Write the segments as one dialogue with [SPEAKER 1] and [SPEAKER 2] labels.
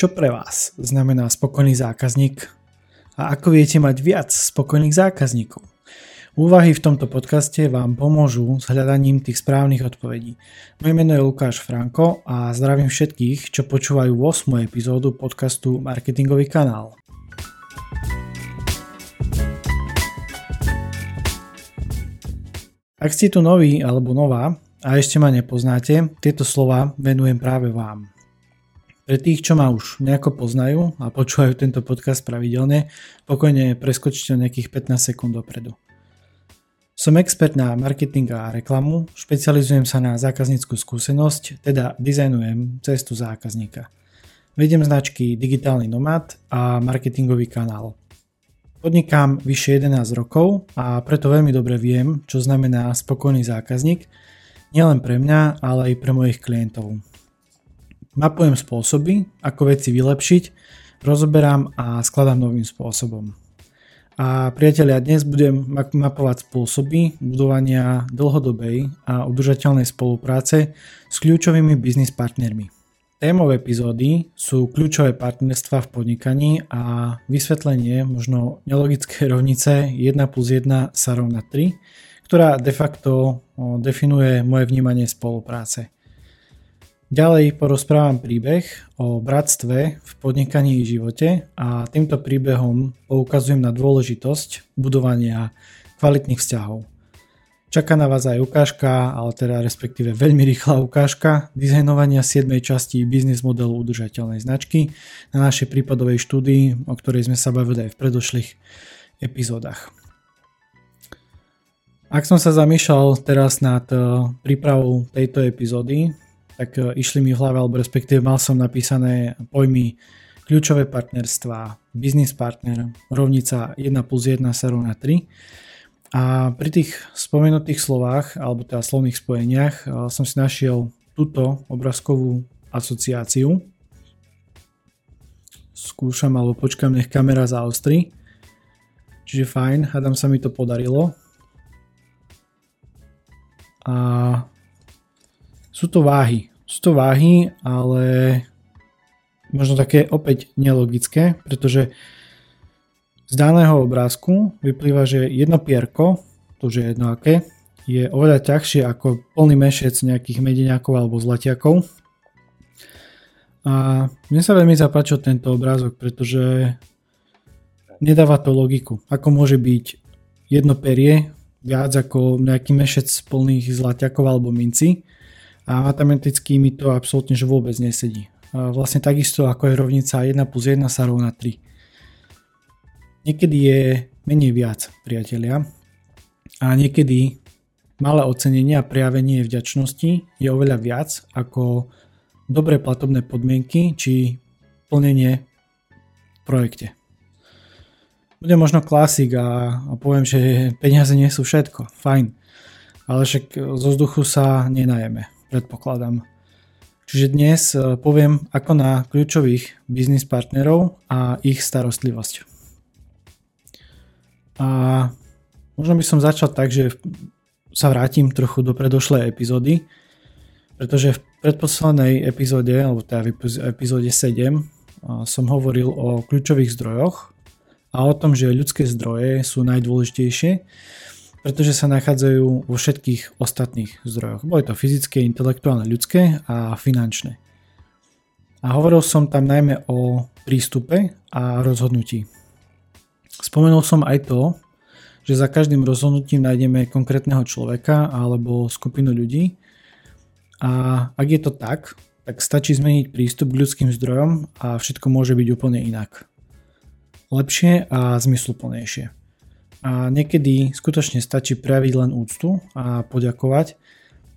[SPEAKER 1] Čo pre vás znamená spokojný zákazník a ako viete mať viac spokojných zákazníkov? Úvahy v tomto podcaste vám pomôžu s hľadaním tých správnych odpovedí. Moje meno je Lukáš Franko a zdravím všetkých, čo počúvajú 8. epizódu podcastu Marketingový kanál. Ak ste tu noví alebo nová a ešte ma nepoznáte, tieto slova venujem práve vám. Pre tých, čo ma už nejako poznajú a počúvajú tento podcast pravidelne, pokojne preskočte nejakých 15 sekúnd dopredu. Som expert na marketing a reklamu, špecializujem sa na zákazníckú skúsenosť, teda dizajnujem cestu zákazníka. Vediem značky Digitálny nomad a marketingový kanál. Podnikám vyše 11 rokov a preto veľmi dobre viem, čo znamená spokojný zákazník, nielen pre mňa, ale aj pre mojich klientov. Mapujem spôsoby, ako veci vylepšiť, rozoberám a skladám novým spôsobom. A priatelia, dnes budem mapovať spôsoby budovania dlhodobej a udržateľnej spolupráce s kľúčovými biznis partnermi. Témov epizódy sú kľúčové partnerstva v podnikaní a vysvetlenie možno nelogické rovnice 1 plus 1 sa rovná 3, ktorá de facto definuje moje vnímanie spolupráce. Ďalej porozprávam príbeh o bratstve v podnikaní i živote a týmto príbehom poukazujem na dôležitosť budovania kvalitných vzťahov. Čaká na vás aj ukážka, ale teda respektíve veľmi rýchla ukážka dizajnovania 7. časti biznis modelu udržateľnej značky na našej prípadovej štúdii, o ktorej sme sa bavili aj v predošlých epizódach. Ak som sa zamýšľal teraz nad eh, prípravou tejto epizódy, tak eh, išli mi v hlave, alebo respektíve mal som napísané pojmy kľúčové partnerstva, biznis partner, rovnica 1 plus 1 sa rovná 3 a pri tých spomenutých slovách, alebo teda slovných spojeniach, eh, som si našiel túto obrazkovú asociáciu. Skúšam alebo počkam, nech kamera zaostri. Čiže fajn, hádam sa mi to podarilo. A sú to váhy. Sú to váhy, ale možno také opäť nelogické, pretože z daného obrázku vyplýva, že jedno pierko, to už je jedno aké, je oveľa ťažšie ako plný mešec nejakých medeniakov alebo zlatiakov. A mne sa veľmi zapáčil tento obrázok, pretože nedáva to logiku. Ako môže byť jedno perie viac ako nejaký mešec plných zlatiakov alebo minci a matematicky mi to absolútne že vôbec nesedí. Vlastne takisto ako je rovnica 1 plus 1 sa rovná 3. Niekedy je menej viac, priatelia. A niekedy malé ocenenie a prejavenie vďačnosti je oveľa viac ako dobré platobné podmienky či plnenie v projekte. Bude možno klasik a, a poviem, že peniaze nie sú všetko. Fajn. Ale však zo vzduchu sa nenajeme, predpokladám. Čiže dnes eh, poviem ako na kľúčových biznis partnerov a ich starostlivosť. A možno by som začal tak, že sa vrátim trochu do predošlej epizódy, pretože v predposlednej epizóde, alebo teda v epizóde 7, som hovoril o kľúčových zdrojoch a o tom, že ľudské zdroje sú najdôležitejšie, pretože sa nachádzajú vo všetkých ostatných zdrojoch. Boli to fyzické, intelektuálne, ľudské a finančné. A hovoril som tam najmä o prístupe a rozhodnutí. Spomenul som aj to, že za každým rozhodnutím nájdeme konkrétneho človeka alebo skupinu ľudí a ak je to tak, tak stačí zmeniť prístup k ľudským zdrojom a všetko môže byť úplne inak. Lepšie a zmysluplnejšie. A niekedy skutočne stačí prejaviť len úctu a poďakovať,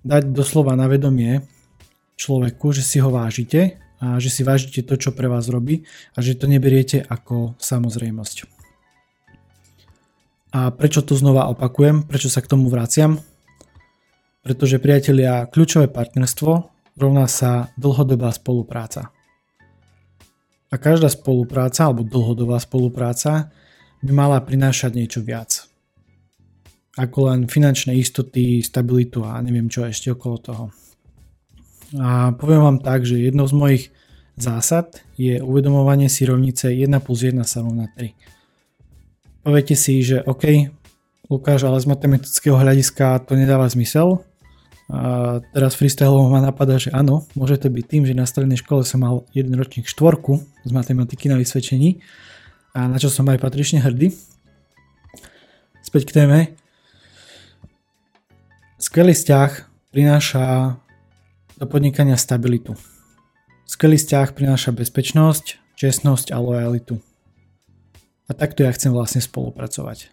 [SPEAKER 1] dať doslova na vedomie človeku, že si ho vážite a že si vážite to, čo pre vás robí a že to neberiete ako samozrejmosť. A prečo to znova opakujem, prečo sa k tomu vraciam? Pretože priatelia, kľúčové partnerstvo rovná sa dlhodobá spolupráca. A každá spolupráca alebo dlhodobá spolupráca by mala prinášať niečo viac. Ako len finančné istoty, stabilitu a neviem čo ešte okolo toho. A poviem vám tak, že jednou z mojich zásad je uvedomovanie si rovnice 1 plus 1 sa rovná 3. Poviete si, že OK, Lukáš, ale z matematického hľadiska to nedáva zmysel. A teraz freestyleovo ma napadá, že áno, môže to byť tým, že na strednej škole som mal jeden ročník štvorku z matematiky na vysvedčení a na čo som aj patrične hrdý. Späť k téme. Skvelý vzťah prináša do podnikania stabilitu. Skvelý vzťah prináša bezpečnosť, čestnosť a lojalitu. A takto ja chcem vlastne spolupracovať.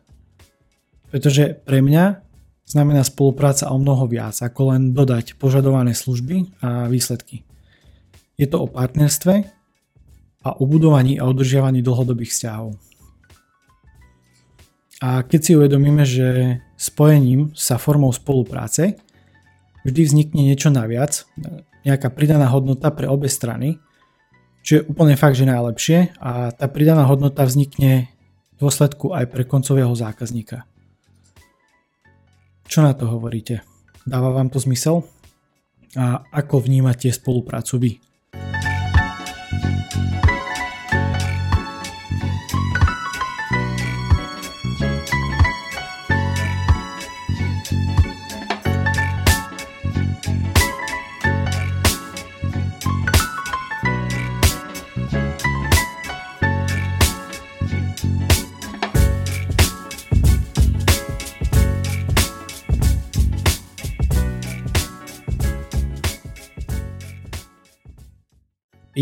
[SPEAKER 1] Pretože pre mňa znamená spolupráca o mnoho viac, ako len dodať požadované služby a výsledky. Je to o partnerstve a o budovaní a udržiavaní dlhodobých vzťahov. A keď si uvedomíme, že spojením sa formou spolupráce vždy vznikne niečo naviac, nejaká pridaná hodnota pre obe strany, čo je úplne fakt, že najlepšie a tá pridaná hodnota vznikne v dôsledku aj pre koncového zákazníka. Čo na to hovoríte? Dáva vám to zmysel? A ako vnímate spoluprácu vy?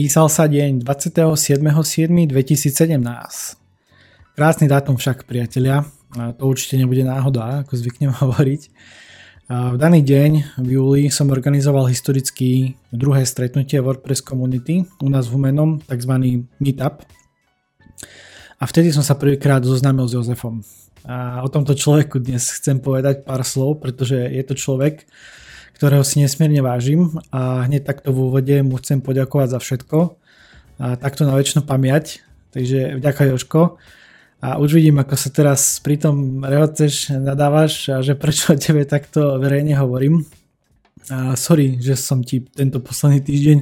[SPEAKER 1] Písal sa deň 27.7.2017. Krásny dátum však, priatelia. To určite nebude náhoda, ako zvyknem hovoriť. V daný deň v júli som organizoval historicky druhé stretnutie WordPress Community u nás v Humenom, tzv. Meetup. A vtedy som sa prvýkrát zoznámil s Jozefom. A o tomto človeku dnes chcem povedať pár slov, pretože je to človek, ktorého si nesmierne vážim a hneď takto v úvode mu chcem poďakovať za všetko a takto na väčšinu pamiať. Takže vďaka Joško. A už vidím, ako sa teraz pri tom rehoceš, nadávaš a že prečo o tebe takto verejne hovorím. A sorry, že som ti tento posledný týždeň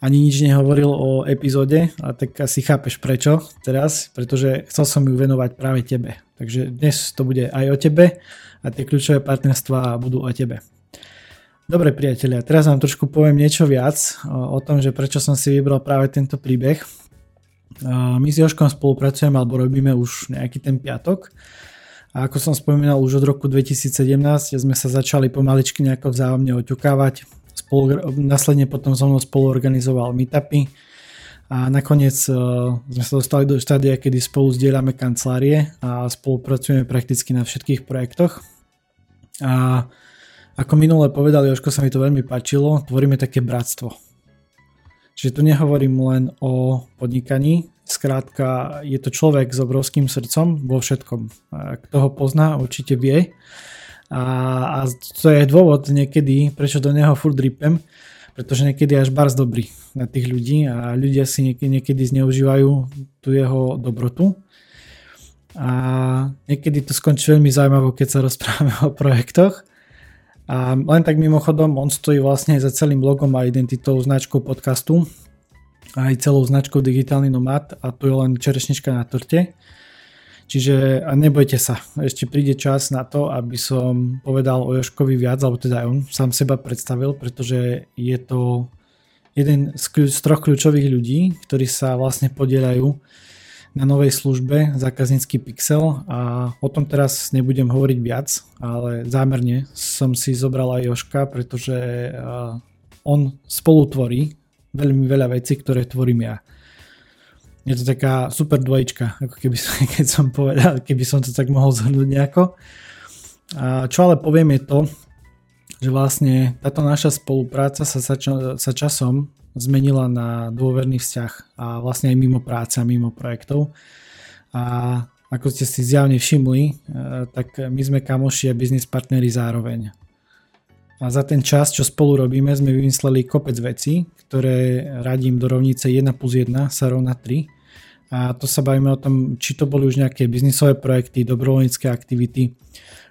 [SPEAKER 1] ani nič nehovoril o epizóde, a tak asi chápeš prečo teraz, pretože chcel som ju venovať práve tebe. Takže dnes to bude aj o tebe a tie kľúčové partnerstvá budú o tebe. Dobre priatelia, teraz vám trošku poviem niečo viac o, tom, že prečo som si vybral práve tento príbeh. My s Joškom spolupracujeme alebo robíme už nejaký ten piatok. A ako som spomínal, už od roku 2017 sme sa začali pomaličky nejako vzájomne oťukávať. Spolu, následne potom so mnou organizoval meetupy. A nakoniec uh, sme sa dostali do štádia, kedy spolu zdieľame kancelárie a spolupracujeme prakticky na všetkých projektoch. A ako minule povedal Joško, sa mi to veľmi páčilo, tvoríme také bratstvo. Čiže tu nehovorím len o podnikaní, skrátka je to človek s obrovským srdcom vo všetkom. Kto ho pozná, určite vie. A, a to je dôvod niekedy, prečo do neho furt dripem, pretože niekedy je až bars dobrý na tých ľudí a ľudia si niekedy, niekedy zneužívajú tú jeho dobrotu. A niekedy to skončí veľmi zaujímavo, keď sa rozprávame o projektoch. A len tak mimochodom, on stojí vlastne za celým logom a identitou značkou podcastu aj celou značkou Digitálny nomad a to je len čerešnička na torte. Čiže a nebojte sa, ešte príde čas na to, aby som povedal o Joškovi viac, alebo teda on sám seba predstavil, pretože je to jeden z, kľú, z troch kľúčových ľudí, ktorí sa vlastne podielajú na novej službe zákaznícky pixel a o tom teraz nebudem hovoriť viac, ale zámerne som si zobral aj Joška, pretože on spolutvorí veľmi veľa vecí, ktoré tvorím ja. Je to taká super dvojička, ako keby som, keď som povedal, keby som to tak mohol zhrnúť nejako. A čo ale poviem je to, že vlastne táto naša spolupráca sa, sa, sa časom zmenila na dôverný vzťah a vlastne aj mimo práce a mimo projektov. A ako ste si zjavne všimli, e, tak my sme kamoši a biznis partneri zároveň. A za ten čas, čo spolu robíme, sme vymysleli kopec vecí, ktoré radím do rovnice 1 plus 1 sa rovná 3. A to sa bavíme o tom, či to boli už nejaké biznisové projekty, dobrovoľnícke aktivity,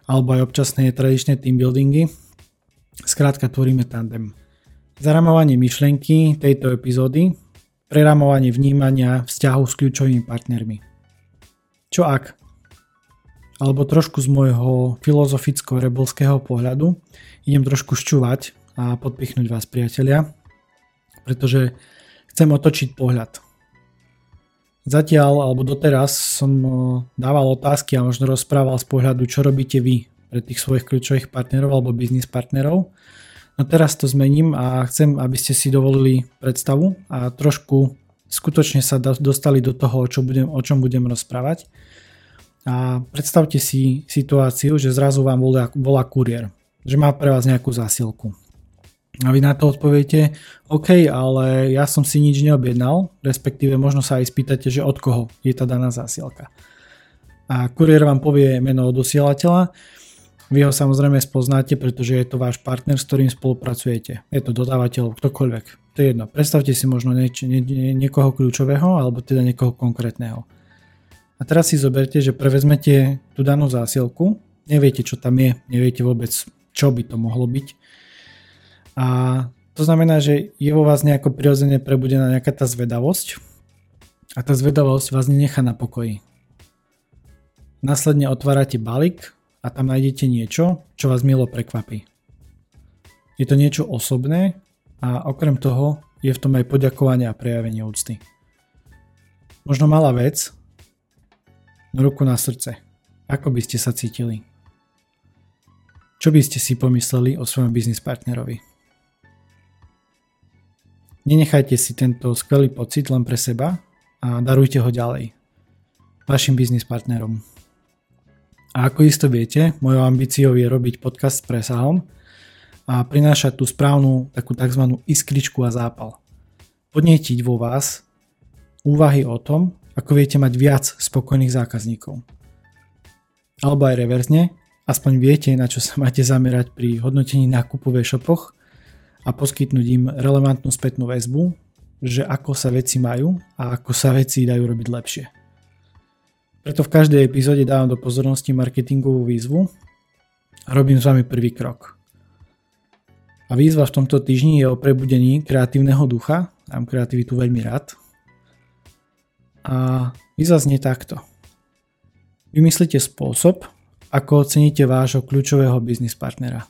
[SPEAKER 1] alebo aj občasné tradičné team buildingy. Skrátka tvoríme tandem. Zaramovanie myšlenky tejto epizódy preramovanie vnímania vzťahu s kľúčovými partnermi. Čo ak? Alebo trošku z môjho filozoficko-rebelského pohľadu idem trošku šťuvať a podpichnúť vás priatelia, pretože chcem otočiť pohľad. Zatiaľ alebo doteraz som e, dával otázky a možno rozprával z pohľadu, čo robíte vy pre tých svojich kľúčových partnerov alebo biznis partnerov. No teraz to zmením a chcem, aby ste si dovolili predstavu a trošku skutočne sa dostali do toho, o, čo budem, o čom budem rozprávať. A predstavte si situáciu, že zrazu vám volá, volá kuriér, že má pre vás nejakú zásielku. A vy na to odpoviete, OK, ale ja som si nič neobjednal, respektíve možno sa aj spýtate, že od koho je tá daná zásielka. A kuriér vám povie meno dosielateľa, vy ho samozrejme spoznáte, pretože je to váš partner, s ktorým spolupracujete. Je to dodávateľ, ktokoľvek. To je jedno. Predstavte si možno nieč, nie, nie, niekoho kľúčového alebo teda niekoho konkrétneho. A teraz si zoberte, že prevezmete tú danú zásielku, neviete čo tam je, neviete vôbec čo by to mohlo byť. A to znamená, že je vo vás nejako prirodzene prebudená nejaká tá zvedavosť a tá zvedavosť vás nenechá na pokoji. Následne otvárate balík, a tam nájdete niečo, čo vás milo prekvapí. Je to niečo osobné a okrem toho je v tom aj poďakovanie a prejavenie úcty. Možno malá vec, no ruku na srdce. Ako by ste sa cítili? Čo by ste si pomysleli o svojom biznis partnerovi? Nenechajte si tento skvelý pocit len pre seba a darujte ho ďalej. Vašim biznis partnerom. A ako isto viete, mojou ambíciou je robiť podcast s presahom a prinášať tú správnu takú tzv. iskričku a zápal. Podnietiť vo vás úvahy o tom, ako viete mať viac spokojných zákazníkov. Alebo aj reverzne, aspoň viete, na čo sa máte zamerať pri hodnotení nákupu v e-shopoch a poskytnúť im relevantnú spätnú väzbu, že ako sa veci majú a ako sa veci dajú robiť lepšie. Preto v každej epizóde dávam do pozornosti marketingovú výzvu a robím s vami prvý krok. A výzva v tomto týždni je o prebudení kreatívneho ducha. Mám kreativitu veľmi rád. A výzva znie takto. Vymyslite spôsob, ako oceníte vášho kľúčového biznis partnera.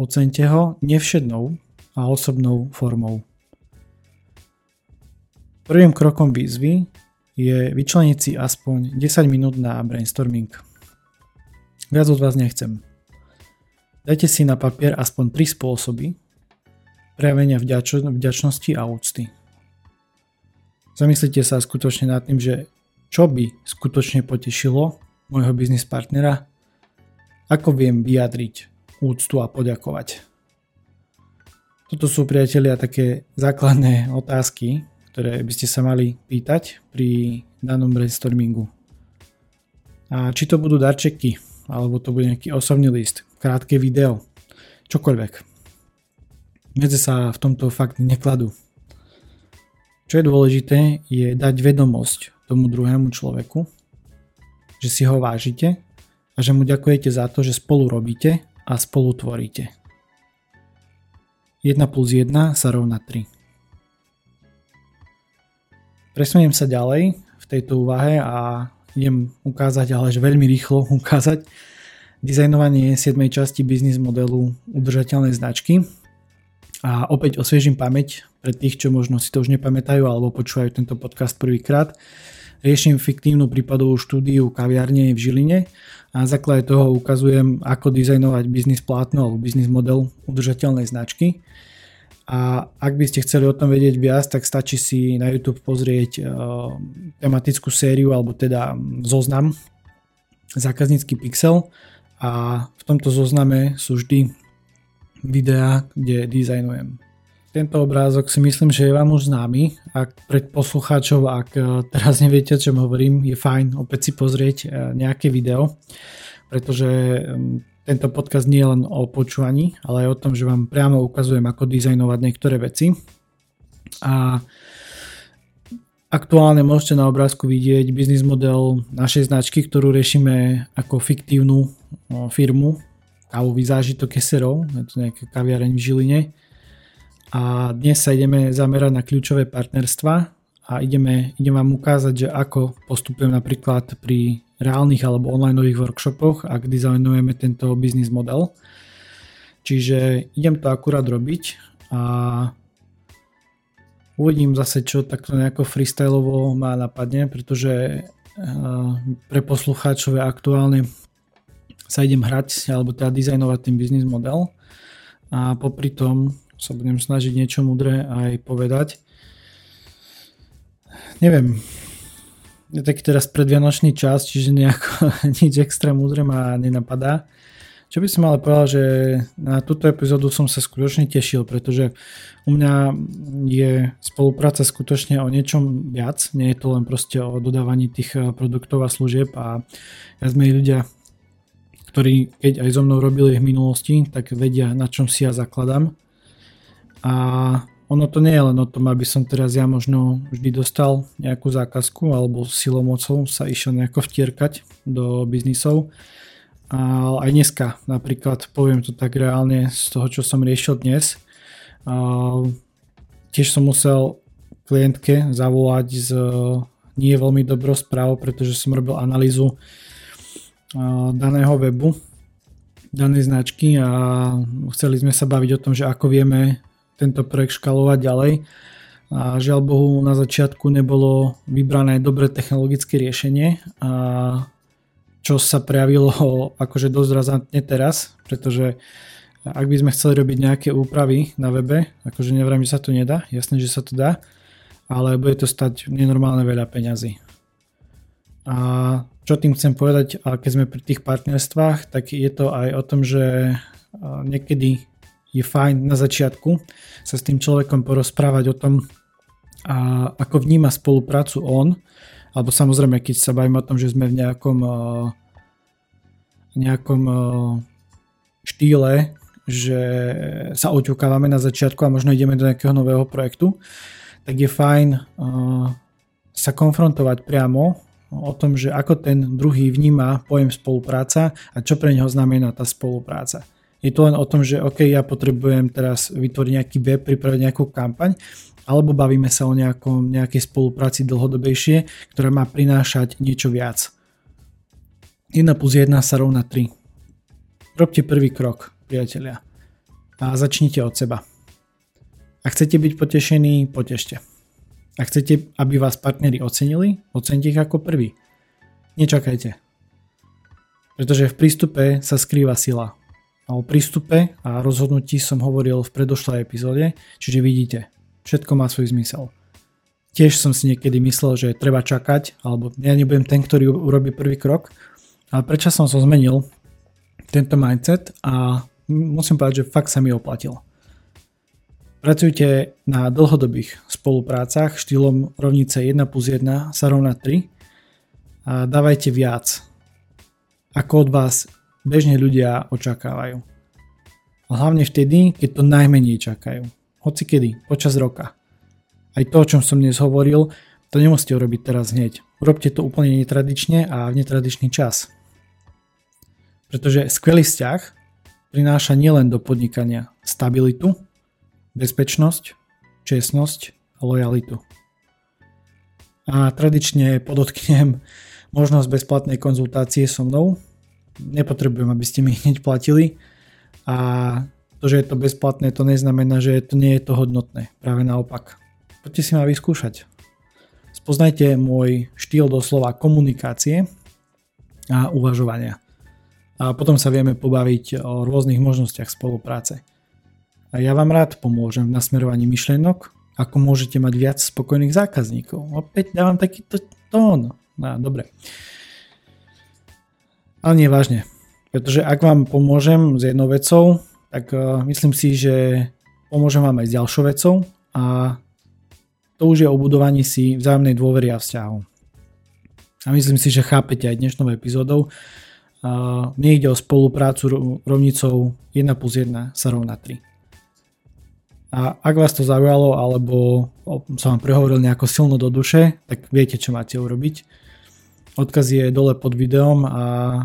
[SPEAKER 1] Oceňte ho nevšednou a osobnou formou. Prvým krokom výzvy je vyčleniť si aspoň 10 minút na brainstorming. Viac od vás nechcem. Dajte si na papier aspoň 3 spôsoby prejavenia vďač- vďačnosti a úcty. Zamyslite sa skutočne nad tým, že čo by skutočne potešilo môjho biznis partnera, ako viem vyjadriť úctu a poďakovať. Toto sú priatelia také základné otázky, ktoré by ste sa mali pýtať pri danom brainstormingu. A či to budú darčeky, alebo to bude nejaký osobný list, krátke video, čokoľvek. Medze sa v tomto fakt nekladú. Čo je dôležité, je dať vedomosť tomu druhému človeku, že si ho vážite a že mu ďakujete za to, že spolu robíte a spolu tvoríte. 1 plus 1 sa rovná 3. Presuniem sa ďalej v tejto úvahe a idem ukázať, ale že veľmi rýchlo ukázať dizajnovanie 7. časti biznis modelu udržateľnej značky. A opäť osviežím pamäť pre tých, čo možno si to už nepamätajú alebo počúvajú tento podcast prvýkrát. Riešim fiktívnu prípadovú štúdiu kaviarne v Žiline a na základe toho ukazujem, ako dizajnovať biznis plátno alebo biznis model udržateľnej značky a ak by ste chceli o tom vedieť viac, tak stačí si na YouTube pozrieť uh, tematickú sériu alebo teda zoznam zákaznícky pixel a v tomto zozname sú vždy videá, kde dizajnujem. Tento obrázok si myslím, že je vám už známy. Ak pred poslucháčov, ak e, teraz neviete, o čom hovorím, je fajn opäť si pozrieť e, nejaké video, pretože tento podcast nie je len o počúvaní, ale aj o tom, že vám priamo ukazujem, ako dizajnovať niektoré veci. A aktuálne môžete na obrázku vidieť biznis model našej značky, ktorú riešime ako fiktívnu firmu kávový zážitok keserov, je to nejaká kaviareň v Žiline. A dnes sa ideme zamerať na kľúčové partnerstva a ideme, idem vám ukázať, že ako postupujem napríklad pri reálnych alebo online workshopoch, ak dizajnujeme tento biznis model. Čiže idem to akurát robiť a uvidím zase, čo takto nejako freestyleovo ma napadne, pretože eh, pre poslucháčov je aktuálne sa idem hrať alebo teda dizajnovať ten biznis model a popri tom sa budem snažiť niečo mudré aj povedať. Neviem, je taký teraz predvianočný čas, čiže nejako nič extra múdre ma nenapadá. Čo by som ale povedal, že na túto epizódu som sa skutočne tešil, pretože u mňa je spolupráca skutočne o niečom viac, nie je to len proste o dodávaní tých eh, produktov a služieb a ja sme ľudia, ktorí keď aj so mnou robili v minulosti, tak vedia na čom si ja zakladám a ono to nie je len o tom, aby som teraz ja možno vždy dostal nejakú zákazku alebo silou mocou sa išiel nejako vtierkať do biznisov. A aj dneska napríklad, poviem to tak reálne z toho, čo som riešil dnes, a tiež som musel klientke zavolať z nie veľmi dobrou správou, pretože som robil analýzu daného webu, danej značky a chceli sme sa baviť o tom, že ako vieme tento projekt škalovať ďalej. A žiaľ Bohu na začiatku nebolo vybrané dobré technologické riešenie, a čo sa prejavilo akože dosť razantne teraz, pretože ak by sme chceli robiť nejaké úpravy na webe, akože nevrám, že sa to nedá, jasné, že sa to dá, ale bude to stať nenormálne veľa peňazí. A čo tým chcem povedať, keď sme pri tých partnerstvách, tak je to aj o tom, že niekedy je fajn na začiatku sa s tým človekom porozprávať o tom, a ako vníma spoluprácu on, alebo samozrejme, keď sa bavíme o tom, že sme v nejakom, nejakom štýle, že sa oťukávame na začiatku a možno ideme do nejakého nového projektu, tak je fajn sa konfrontovať priamo o tom, že ako ten druhý vníma pojem spolupráca a čo pre neho znamená tá spolupráca. Je to len o tom, že OK, ja potrebujem teraz vytvoriť nejaký web, pripraviť nejakú kampaň, alebo bavíme sa o nejakom, nejakej spolupráci dlhodobejšie, ktorá má prinášať niečo viac. 1 plus 1 sa rovná 3. Robte prvý krok, priatelia. A začnite od seba. Ak chcete byť potešení, potešte. Ak chcete, aby vás partneri ocenili, ocenite ich ako prvý. Nečakajte. Pretože v prístupe sa skrýva sila. O prístupe a rozhodnutí som hovoril v predošlej epizóde, čiže vidíte, všetko má svoj zmysel. Tiež som si niekedy myslel, že treba čakať, alebo ja nebudem ten, ktorý urobí prvý krok, ale prečo som som zmenil tento mindset a musím povedať, že fakt sa mi oplatil. Pracujte na dlhodobých spoluprácach štýlom rovnice 1 plus 1 sa rovná 3 a dávajte viac, ako od vás bežne ľudia očakávajú. Hlavne vtedy, keď to najmenej čakajú. Hoci kedy, počas roka. Aj to, o čom som dnes hovoril, to nemusíte urobiť teraz hneď. Urobte to úplne netradične a v netradičný čas. Pretože skvelý vzťah prináša nielen do podnikania stabilitu, bezpečnosť, čestnosť a lojalitu. A tradične podotknem možnosť bezplatnej konzultácie so mnou, nepotrebujem, aby ste mi hneď platili a to, že je to bezplatné, to neznamená, že to nie je to hodnotné. Práve naopak. Poďte si ma vyskúšať. Spoznajte môj štýl doslova komunikácie a uvažovania. A potom sa vieme pobaviť o rôznych možnostiach spolupráce. A ja vám rád pomôžem v nasmerovaní myšlienok, ako môžete mať viac spokojných zákazníkov. Opäť dávam takýto tón. No, dobre. Ale nie vážne. Pretože ak vám pomôžem s jednou vecou, tak uh, myslím si, že pomôžem vám aj s ďalšou vecou a to už je o budovaní si vzájomnej dôvery a vzťahu. A myslím si, že chápete aj dnešnou epizódou. Uh, mne ide o spoluprácu rovnicou 1 plus 1 sa rovná 3. A ak vás to zaujalo, alebo som vám prehovoril nejako silno do duše, tak viete, čo máte urobiť Odkaz je dole pod videom a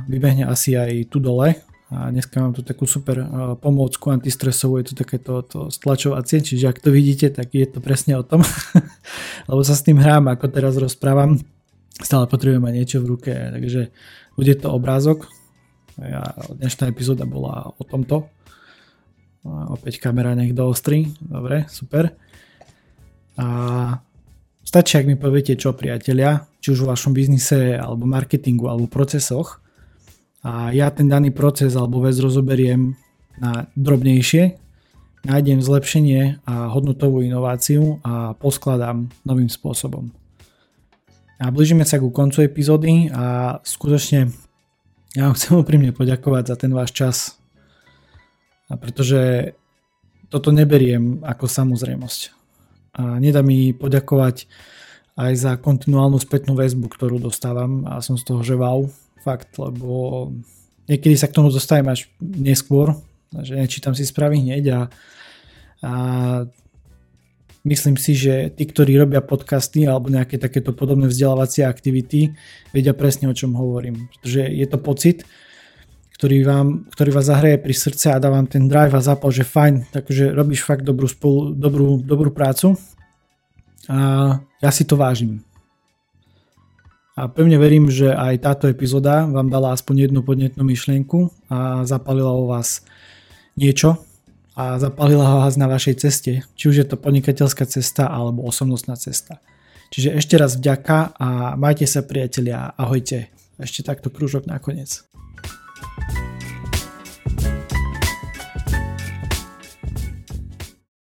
[SPEAKER 1] vybehne asi aj tu dole A dneska mám tu takú super pomôcku antistresovú, je to takéto to stlačovacie, čiže ak to vidíte, tak je to presne o tom. Lebo sa s tým hrám, ako teraz rozprávam. Stále potrebujem mať niečo v ruke, takže bude to obrázok. Ja, dnešná epizóda bola o tomto. A opäť kamera nech doostri. Dobre, super. A stačí, ak mi poviete čo, priatelia, či už vo vašom biznise, alebo marketingu, alebo procesoch, a ja ten daný proces alebo vec rozoberiem na drobnejšie, nájdem zlepšenie a hodnotovú inováciu a poskladám novým spôsobom. A blížime sa ku koncu epizódy a skutočne ja vám chcem úprimne poďakovať za ten váš čas. A pretože toto neberiem ako samozrejmosť. A nedá mi poďakovať aj za kontinuálnu spätnú väzbu, ktorú dostávam a som z toho, že wow, Fakt, lebo niekedy sa k tomu dostajem až neskôr, že nečítam si správy hneď a, a myslím si, že tí, ktorí robia podcasty alebo nejaké takéto podobné vzdelávacie aktivity, vedia presne o čom hovorím. Pretože je to pocit, ktorý, vám, ktorý vás zahraje pri srdce a dá vám ten drive a zápal, že fajn, takže robíš fakt dobrú, spolu, dobrú, dobrú prácu a ja si to vážim. A pevne verím, že aj táto epizóda vám dala aspoň jednu podnetnú myšlienku a zapalila o vás niečo a zapalila vás na vašej ceste, či už je to podnikateľská cesta alebo osobnostná cesta. Čiže ešte raz vďaka a majte sa priatelia, ahojte. Ešte takto krúžok nakoniec.